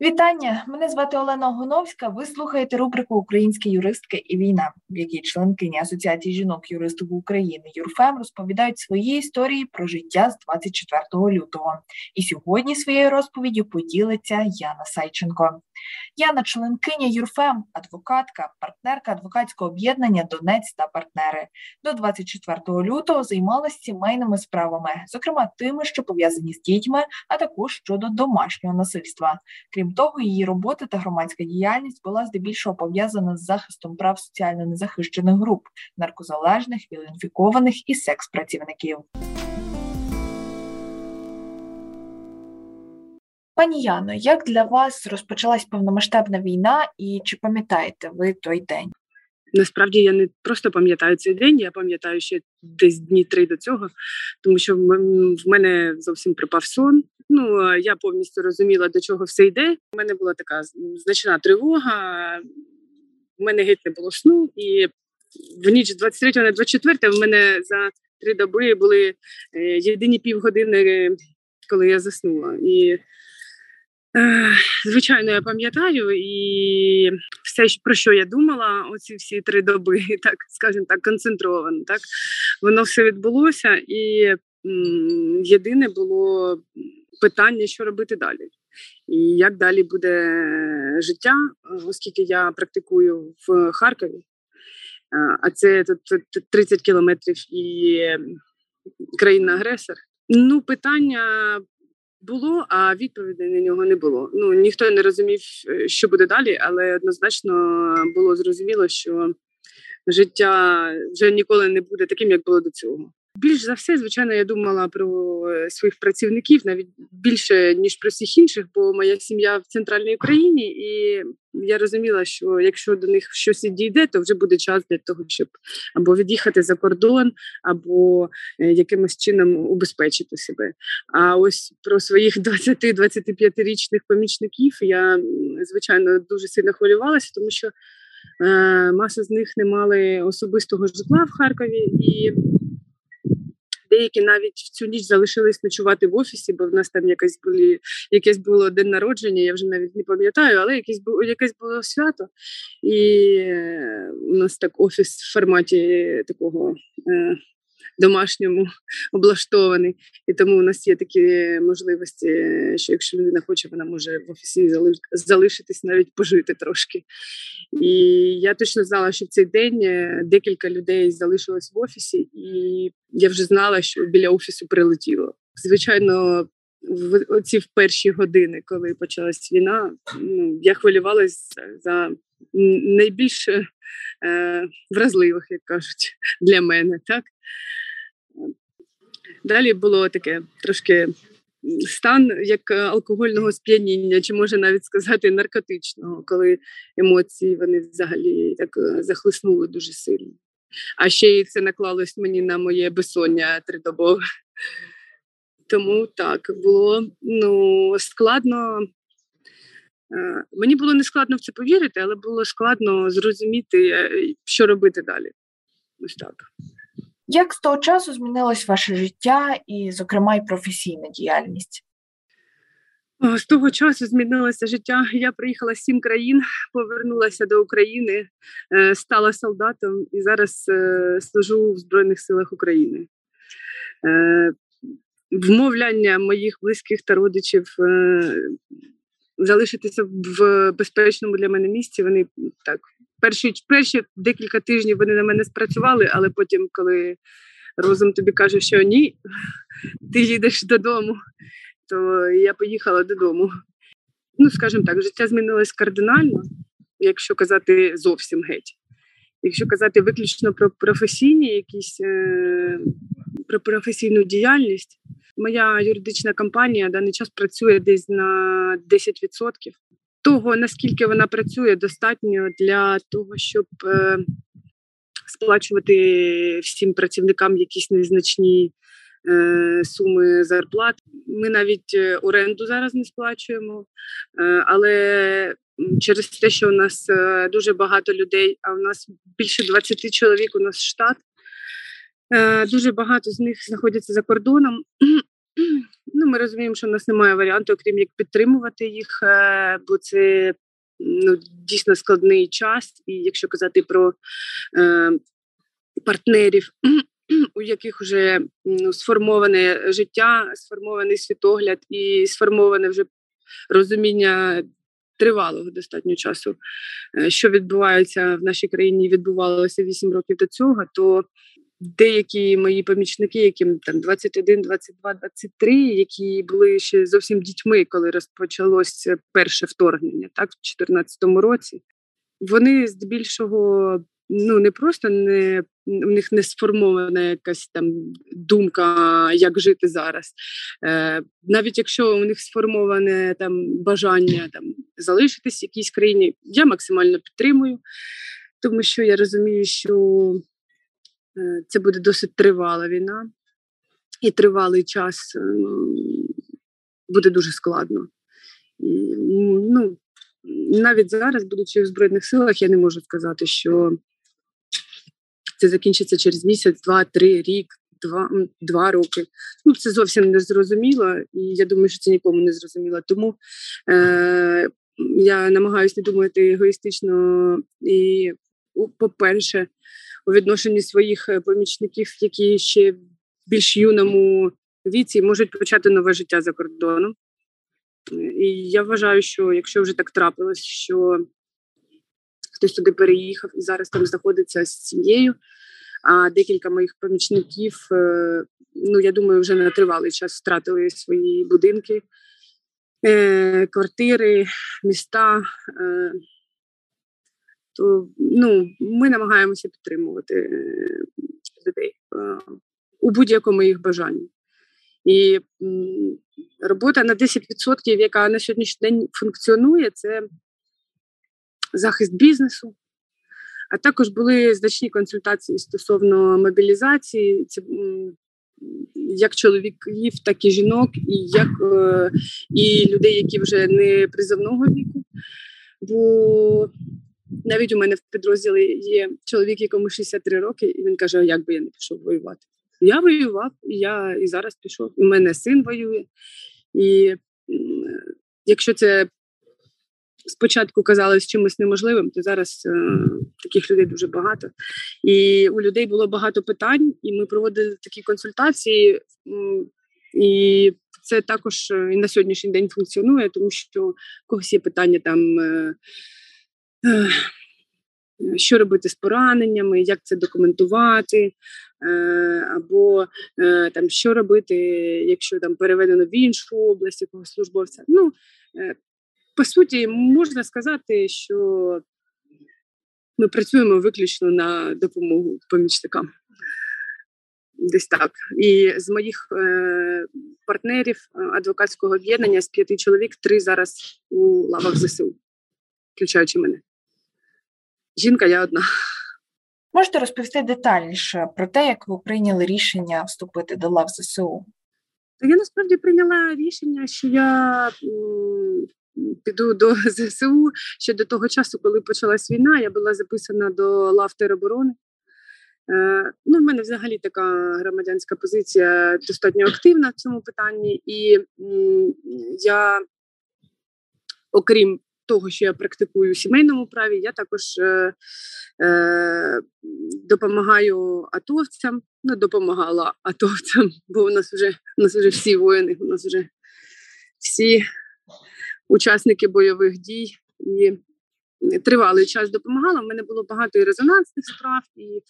Вітання! Мене звати Олена Огоновська. Ви слухаєте рубрику Українські юристки і війна, в якій членкині Асоціації жінок-юристів України ЮРФЕМ розповідають свої історії про життя з 24 лютого. І сьогодні своєю розповіддю поділиться Яна Сайченко. Яна членкиня ЮРФЕМ, адвокатка, партнерка адвокатського об'єднання Донець та партнери. До 24 лютого займалася сімейними справами, зокрема тими, що пов'язані з дітьми, а також щодо домашнього насильства. Крім того, її робота та громадська діяльність була здебільшого пов'язана з захистом прав соціально незахищених груп, наркозалежних, вілінфікованих і секс-працівників. Пані Яно, як для вас розпочалась повномасштабна війна, і чи пам'ятаєте ви той день? Насправді я не просто пам'ятаю цей день, я пам'ятаю ще десь дні три до цього, тому що в мене зовсім пропав сон. Ну я повністю розуміла, до чого все йде. У мене була така значна тривога, в мене геть не було сну, і в ніч з 23 на 24 в мене за три доби були е, єдині півгодини, коли я заснула. І Звичайно, я пам'ятаю, і все, про що я думала, оці всі три доби, так скажімо так, концентровано. Так воно все відбулося, і єдине було питання, що робити далі, і як далі буде життя, оскільки я практикую в Харкові, а це тут 30 кілометрів і країна-агресор. Ну, питання було, а відповідей на нього не було. Ну ніхто не розумів, е, що буде далі, але однозначно було зрозуміло, що життя вже ніколи не буде таким, як було до цього. Більш за все, звичайно, я думала про е, своїх працівників навіть більше ніж про всіх інших, бо моя сім'я в центральній Україні, і я розуміла, що якщо до них щось і дійде, то вже буде час для того, щоб або від'їхати за кордон, або е, якимось чином убезпечити себе. А ось про своїх 20-25-річних помічників я звичайно дуже сильно хвилювалася, тому що. Е, маса з них не мали особистого житла в Харкові, і Деякі навіть в цю ніч залишились ночувати в офісі, бо в нас там якесь були якесь було день народження. Я вже навіть не пам'ятаю, але якесь було якесь було свято, і е, у нас так офіс в форматі такого. Домашньому облаштований, і тому у нас є такі можливості, що якщо людина хоче, вона може в офісі залишитись, навіть пожити трошки. І я точно знала, що в цей день е, декілька людей залишилось в офісі, і я вже знала, що біля офісу прилетіло. Звичайно. В оці в перші години, коли почалась війна, ну я хвилювалася за найбільш е, вразливих, як кажуть, для мене. Так Далі було таке трошки стан як алкогольного сп'яніння, чи може навіть сказати наркотичного, коли емоції вони взагалі так е, захлиснули дуже сильно. А ще й це наклалось мені на моє безсоння тридобове. Тому так було ну, складно. Е, мені було не складно в це повірити, але було складно зрозуміти, е, що робити далі. Ось так. Як з того часу змінилось ваше життя і, зокрема, і професійна діяльність? З того часу змінилося життя. Я приїхала з сім країн, повернулася до України, е, стала солдатом і зараз е, служу в Збройних силах України. Е, вмовляння моїх близьких та родичів залишитися в безпечному для мене місці. Вони так перші перші декілька тижнів вони на мене спрацювали, але потім, коли розум тобі каже, що ні, ти їдеш додому, то я поїхала додому. Ну, скажімо так, життя змінилось кардинально, якщо казати зовсім геть. Якщо казати виключно про професійні якісь е, про професійну діяльність, моя юридична компанія в даний час працює десь на 10% того, наскільки вона працює, достатньо для того, щоб е, сплачувати всім працівникам якісь незначні е, суми зарплат. Ми навіть е, оренду зараз не сплачуємо, але через те, що у нас дуже багато людей, а у нас більше 20 чоловік, у нас штат. Дуже багато з них знаходяться за кордоном. Ну, ми розуміємо, що в нас немає варіанту, окрім як підтримувати їх, е, бо це ну, дійсно складний час. І якщо казати про е, партнерів, у яких вже ну, сформоване життя, сформований світогляд і сформоване вже розуміння тривалого достатньо часу, е, що відбувається в нашій країні, відбувалося 8 років до цього, то деякі мої помічники, яким там 21, 22, 23, які були ще зовсім дітьми, коли розпочалося перше вторгнення, так в 2014 році, вони здебільшого ну не просто не у них не сформована якась там думка, як жити зараз. Е, Навіть якщо у них сформоване там бажання там залишитись в якійсь країні, я максимально підтримую, тому що я розумію, що е, це буде досить тривала війна, і тривалий час е, буде дуже складно. І, ну, навіть зараз, будучи в Збройних силах, я не можу сказати, що це закінчиться через місяць, два, три, рік, два два роки. Ну це зовсім не зрозуміло, і я думаю, що це нікому не зрозуміло. Тому е, я намагаюся не думати егоїстично і, по-перше, у відношенні своїх е, помічників, які ще в більш юному віці можуть почати нове життя за кордоном. І я вважаю, що якщо вже так трапилось, що хтось туди переїхав і зараз там знаходиться з сім'єю. А декілька моїх помічників, е, ну я думаю, вже на тривалий час втратили свої будинки, е, квартири, міста. Е, то ну, ми намагаємося підтримувати людей у будь-якому їх бажанні. І робота на 10%, яка на сьогоднішній день функціонує, це захист бізнесу, а також були значні консультації стосовно мобілізації. Це як чоловіків, так і жінок, і як е, і людей, які вже не призовного віку. Бо навіть у мене в підрозділі є чоловік, якому 63 роки, і він каже: як би я не пішов воювати? Я воював, і я і зараз пішов. У мене син воює. І якщо це спочатку казалось чимось неможливим, то зараз е, таких людей дуже багато. І у людей було багато питань, і ми проводили такі консультації. І це також е, і на сьогоднішній день функціонує, тому що у когось є питання там. Е, що робити з пораненнями, як це документувати, е, або е, там що робити, якщо там переведено в іншу область якогось службовця. Ну по суті, можна сказати, що ми працюємо виключно на допомогу помічникам. Десь так. І з моїх е, партнерів е, адвокатського об'єднання з п'яти чоловік три зараз у лавах ЗСУ, включаючи мене. Жінка, я одна. Можете розповісти детальніше про те, як ви прийняли рішення вступити до лав ЗСУ? Я насправді прийняла рішення, що я піду до ЗСУ ще до того часу, коли почалась війна, я була записана до лав тероборони. Е, ну, в мене взагалі така громадянська позиція достатньо активна в цьому питанні, і я, окрім того, що я практикую у сімейному праві, я також е, е, допомагаю атовцям, ну допомагала атовцям, бо у нас вже у нас вже всі воїни, у нас вже всі учасники бойових дій і тривалий час допомагала. У мене було багато і резонансних справ, і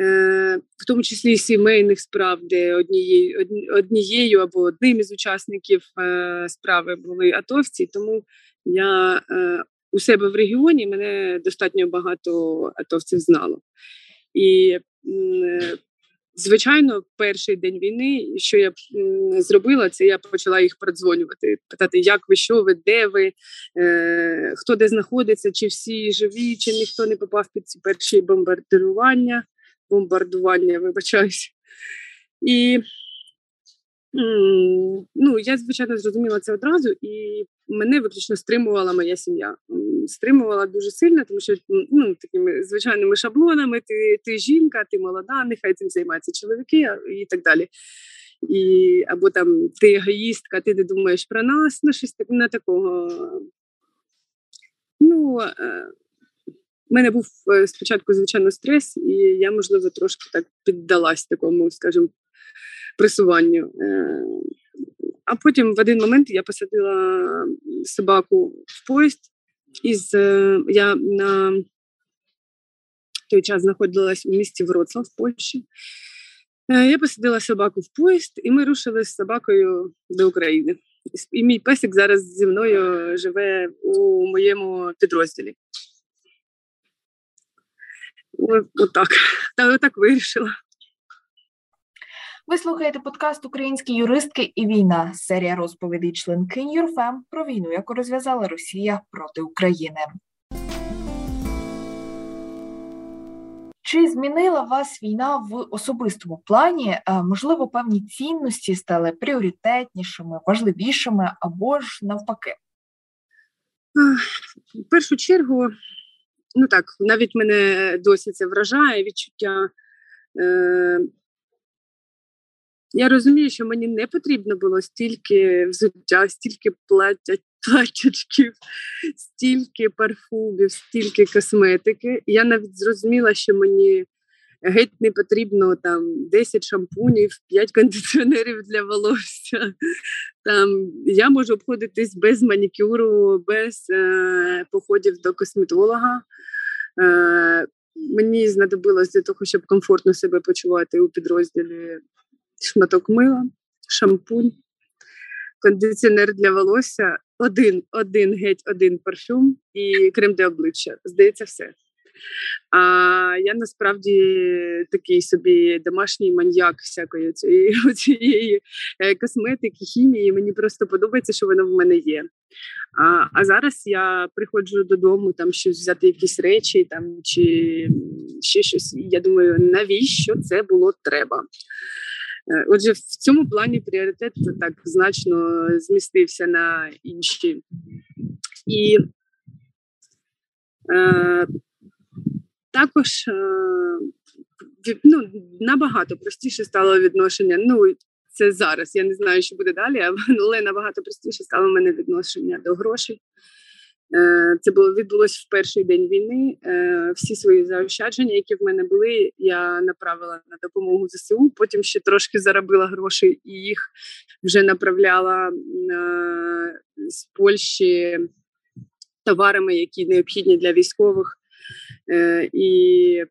е, в тому числі і сімейних справ, де однією однією або одним із учасників е, справи були атовці. Тому я е, у себе в регіоні мене достатньо багато атовців знало. І е, Звичайно, перший день війни, що я зробила, це я почала їх продзвонювати, питати, як ви, що ви, де ви, е, хто де знаходиться, чи всі живі, чи ніхто не попав під ці перші бомбардування, бомбардування, вибачаюсь. І ну, я, звичайно, зрозуміла це одразу, і мене виключно стримувала моя сім'я. Стримувала дуже сильно, тому що ну, такими звичайними шаблонами: ти ти жінка, ти молода, нехай цим займаються чоловіки і так далі. і або там ти егоїстка, ти не думаєш про нас, ну щось так на такого. Ну, е, у мене був е, спочатку, звичайно, стрес, і я, можливо, трошки так піддалась такому, скажімо, пресуванню. Е, а потім в один момент я посадила собаку в поїзд, із я на той час знаходилась у місті Вроцлав в Польщі. Я посадила собаку в поїзд, і ми рушили з собакою до України. І мій песик зараз зі мною живе у моєму підрозділі. Отак. Та так вирішила. Ви слухаєте подкаст Українські юристки і війна. Серія розповідей членкинь Юрфем про війну, яку розв'язала Росія проти України. Чи змінила вас війна в особистому плані? Можливо, певні цінності стали пріоритетнішими, важливішими або ж навпаки? В першу чергу, ну так, навіть мене досі це вражає відчуття. Е, Я розумію, що мені не потрібно було стільки взуття, стільки плаття, платячків, стільки парфумів, стільки косметики. Я навіть зрозуміла, що мені геть не потрібно там 10 шампунів, 5 кондиціонерів для волосся. Там Я можу обходитись без манікюру, без е, походів до косметолога. Е, Мені знадобилось для того, щоб комфортно себе почувати у підрозділі шматок мила, шампунь, кондиціонер для волосся, один, один геть, один парфюм і крем для обличчя. Здається, все. А я насправді такий собі домашній маньяк всякої цієї, цієї е, косметики, хімії. Мені просто подобається, що воно в мене є. А а зараз я приходжу додому, там щось взяти якісь речі, там чи ще щось. Я думаю, навіщо це було треба? Е, отже, в цьому плані пріоритет так значно змістився на інші. І е, також е, ну, набагато простіше стало відношення. Ну, це зараз. Я не знаю, що буде далі, але набагато простіше стало в мене відношення до грошей. Е, це було відбулося в перший день війни. Е, всі свої заощадження, які в мене були, я направила на допомогу ЗСУ. Потім ще трошки заробила гроші і їх вже направляла з Польщі товарами, які необхідні для військових. Е, і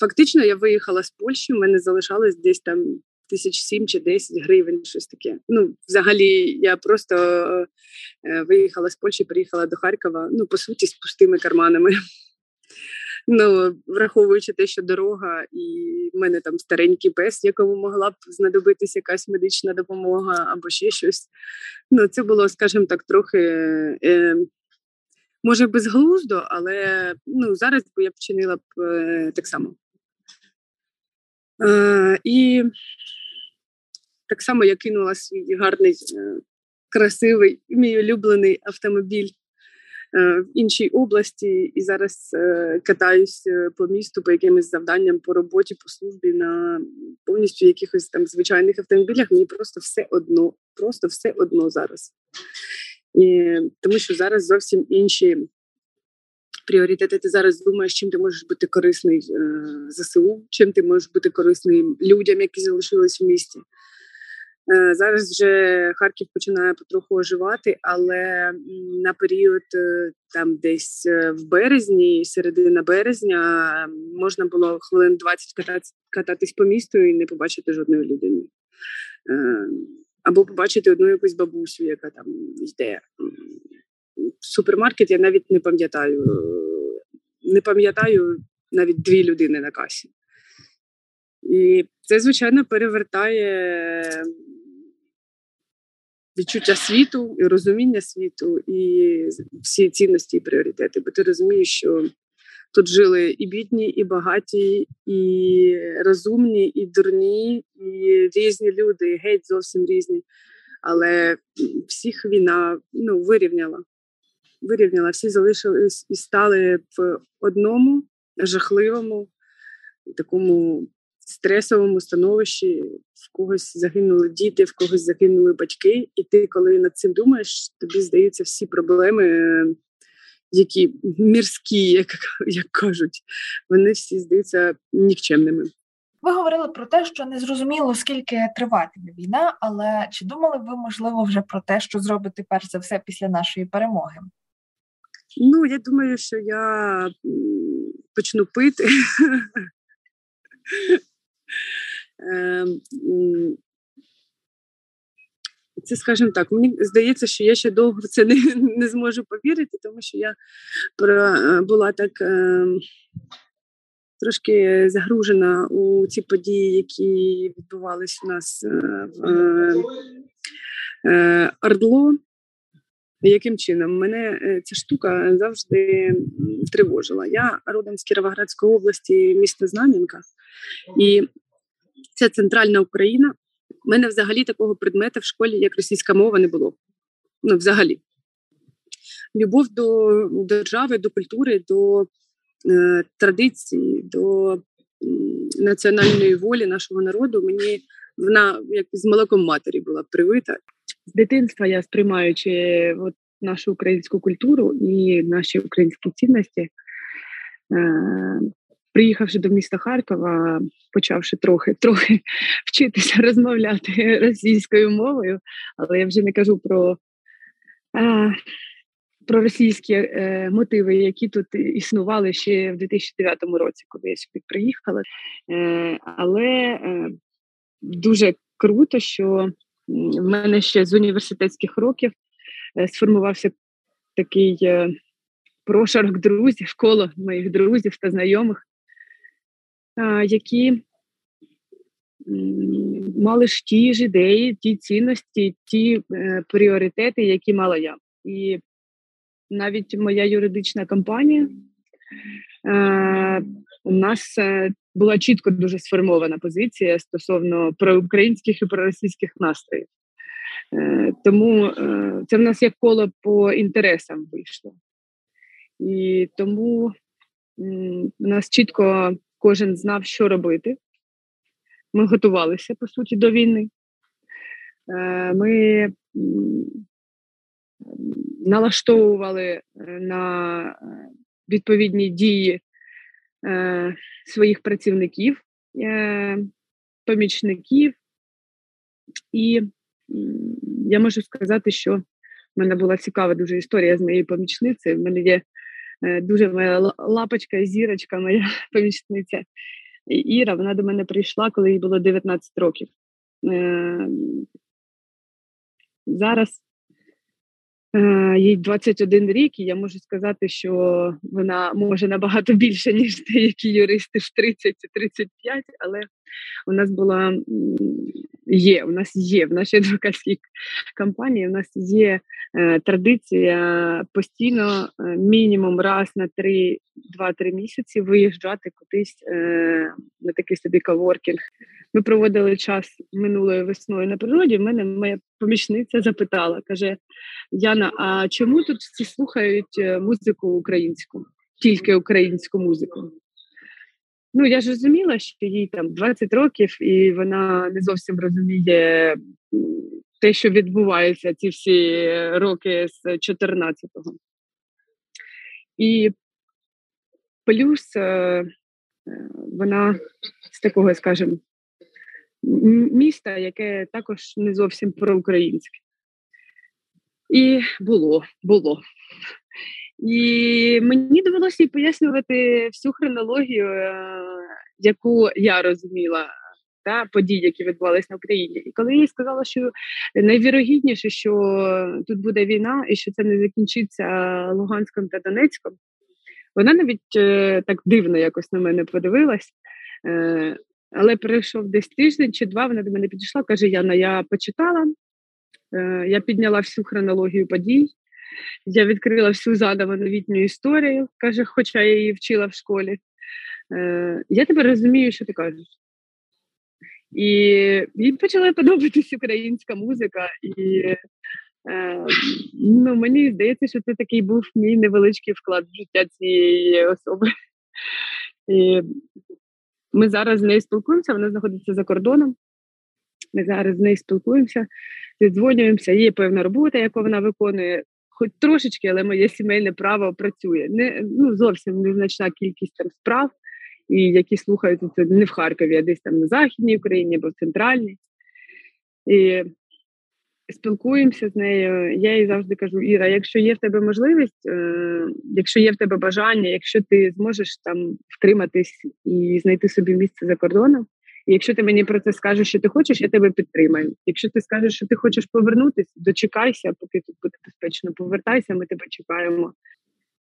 фактично я виїхала з Польщі. У мене залишалось десь там тисяч сім чи десять гривень, щось таке. Ну, взагалі, я просто е, виїхала з Польщі, приїхала до Харкова. Ну, по суті, з пустими карманами. Ну, враховуючи те, що дорога, і в мене там старенький пес, якому могла б знадобитись якась медична допомога або ще щось. Ну, це було, скажімо так, трохи е, може безглуздо, але ну, зараз я б вчинила б е, так само. Е, І так само я кинула свій гарний, е, красивий, мій улюблений автомобіль е, в іншій області, і зараз е, катаюсь по місту по якимось завданням по роботі, по службі на повністю якихось там звичайних автомобілях. Мені просто все одно, просто все одно зараз. І, Тому що зараз зовсім інші пріоритети. Ти зараз думаєш, чим ти можеш бути корисний е, ЗСУ, чим ти можеш бути корисний людям, які залишились в місті. Е, зараз вже Харків починає потроху оживати, але на період е, там десь е, в березні, середина березня, можна було хвилин 20 кататись, кататись по місту і не побачити жодної людини. Або побачити одну якусь бабусю, яка там йде. Супермаркет я навіть не пам'ятаю. Не пам'ятаю навіть дві людини на касі. І це, звичайно, перевертає відчуття світу і розуміння світу, і всі цінності і пріоритети. Бо ти розумієш, що тут жили і бідні, і багаті, і розумні, і дурні, і різні люди, і геть зовсім різні. Але всіх війна ну, вирівняла. Вирівняла, всі залишились і стали в одному жахливому, такому стресовому становищі, в когось загинули діти, в когось загинули батьки, і ти, коли над цим думаєш, тобі здається всі проблеми, які мірські, як, як кажуть, вони всі здаються нікчемними. Ви говорили про те, що не зрозуміло, скільки триватиме війна, але чи думали ви, можливо, вже про те, що зробити перш за все після нашої перемоги? Ну, я думаю, що я почну пити. Ем, це, скажімо так, мені здається, що я ще довго в це не не зможу повірити, тому що я е, була так е, трошки загружена у ці події, які відбувалися у нас е, в е, Ордло. Яким чином мене е, ця штука завжди тривожила? Я родом з Кіровоградської області, міста Знам'янка, і це центральна Україна. У мене взагалі такого предмета в школі, як російська мова, не було. Ну, взагалі. Любов до держави, до культури, до е, традиції, до національної волі нашого народу. Мені вона як з молоком матері була привита. З дитинства я сприймаючи от нашу українську культуру і наші українські цінності, е, приїхавши до міста Харкова, почавши трохи трохи вчитися розмовляти російською мовою, але я вже не кажу про про російські е, мотиви, які тут існували ще в 2009 році, коли я сюди приїхала. Е, але е, дуже круто, що в мене ще з університетських років сформувався такий прошарок друзів, коло моїх друзів та знайомих, які мали ж ті ж ідеї, ті цінності, ті е, пріоритети, які мала я. І навіть моя юридична компанія у нас була чітко дуже сформована позиція стосовно проукраїнських і проросійських настроїв. Е, тому е, це в нас як коло по інтересам вийшло. І тому у нас чітко кожен знав, що робити. Ми готувалися, по суті, до війни. Е, ми налаштовували на відповідні дії своїх працівників, помічників, і я можу сказати, що в мене була цікава дуже історія з моєю помічницею. В мене є е, дуже моя лапочка зірочка, моя помічниця Іра. Вона до мене прийшла, коли їй було 19 років. Е, зараз Е, їй 21 рік, і я можу сказати, що вона може набагато більше, ніж деякі юристи в 30-35, але у нас була є, у нас є в нашій адвокатській компанії. У нас є е, традиція постійно, е, мінімум раз на 3-2-3 місяці виїжджати кудись е, на такий собі каворкінг. Ми проводили час минулою весною на природі. В мене моя помічниця запитала, каже: Яна, а чому тут всі слухають е, музику українську, тільки українську музику? Ну, я ж розуміла, що їй там 20 років, і вона не зовсім розуміє те, що відбувається ці всі роки з 14-го. І плюс е, вона з такого, скажімо, міста, яке також не зовсім проукраїнське. І було, було. І мені довелося пояснювати всю хронологію, е, яку я розуміла та подій, які відбувалися на Україні. І коли їй сказала, що найвірогідніше, що тут буде війна, і що це не закінчиться Луганськом та Донецьком, вона навіть е, так дивно якось на мене подивилась. Е, але пройшов десь тиждень чи два. Вона до мене підійшла, каже: Яна, я почитала, я підняла всю хронологію подій. Я відкрила всю заново новітню історію, каже, хоча я її вчила в школі. Е, Я тепер розумію, що ти кажеш. І їй почала подобатись українська музика, і е, ну, мені здається, що це такий був мій невеличкий вклад в життя цієї особи. І Ми зараз з нею спілкуємося, вона знаходиться за кордоном. Ми зараз з нею спілкуємося, відзвонюємося. є певна робота, яку вона виконує, хоч трошечки, але моє сімейне право працює. Не ну зовсім незначна кількість там справ, і які слухаються це не в Харкові, а десь там на Західній Україні або в центральній. І спілкуємося з нею. Я їй завжди кажу: Іра, якщо є в тебе можливість, е, якщо є в тебе бажання, якщо ти зможеш там втриматись і знайти собі місце за кордоном. Якщо ти мені про це скажеш, що ти хочеш, я тебе підтримаю. Якщо ти скажеш, що ти хочеш повернутися, дочекайся, поки тут буде безпечно, повертайся, ми тебе чекаємо.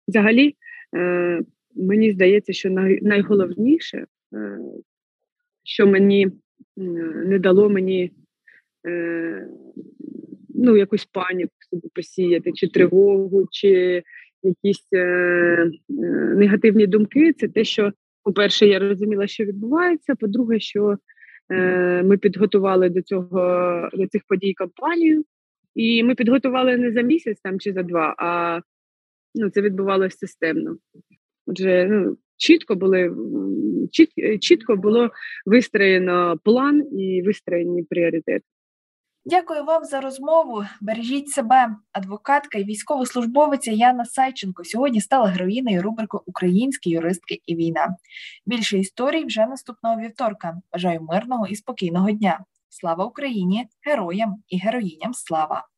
Взагалі, е, мені здається, що найголовніше, е, що мені не дало мені е, ну, якусь паніку собі посіяти, чи тривогу, чи якісь негативні думки, це те, що по-перше, я розуміла, що відбувається. По-друге, що е, ми підготували до цього до цих подій кампанію, і ми підготували не за місяць там чи за два, а ну, це відбувалося системно. Отже, ну, чітко були чіт, чітко було вистроєно план і вистроєні пріоритети. Дякую вам за розмову. Бережіть себе. Адвокатка і військовослужбовиця Яна Сайченко сьогодні стала героїною рубрики Українські юристки і війна. Більше історій вже наступного вівторка. Бажаю мирного і спокійного дня. Слава Україні! Героям і героїням слава!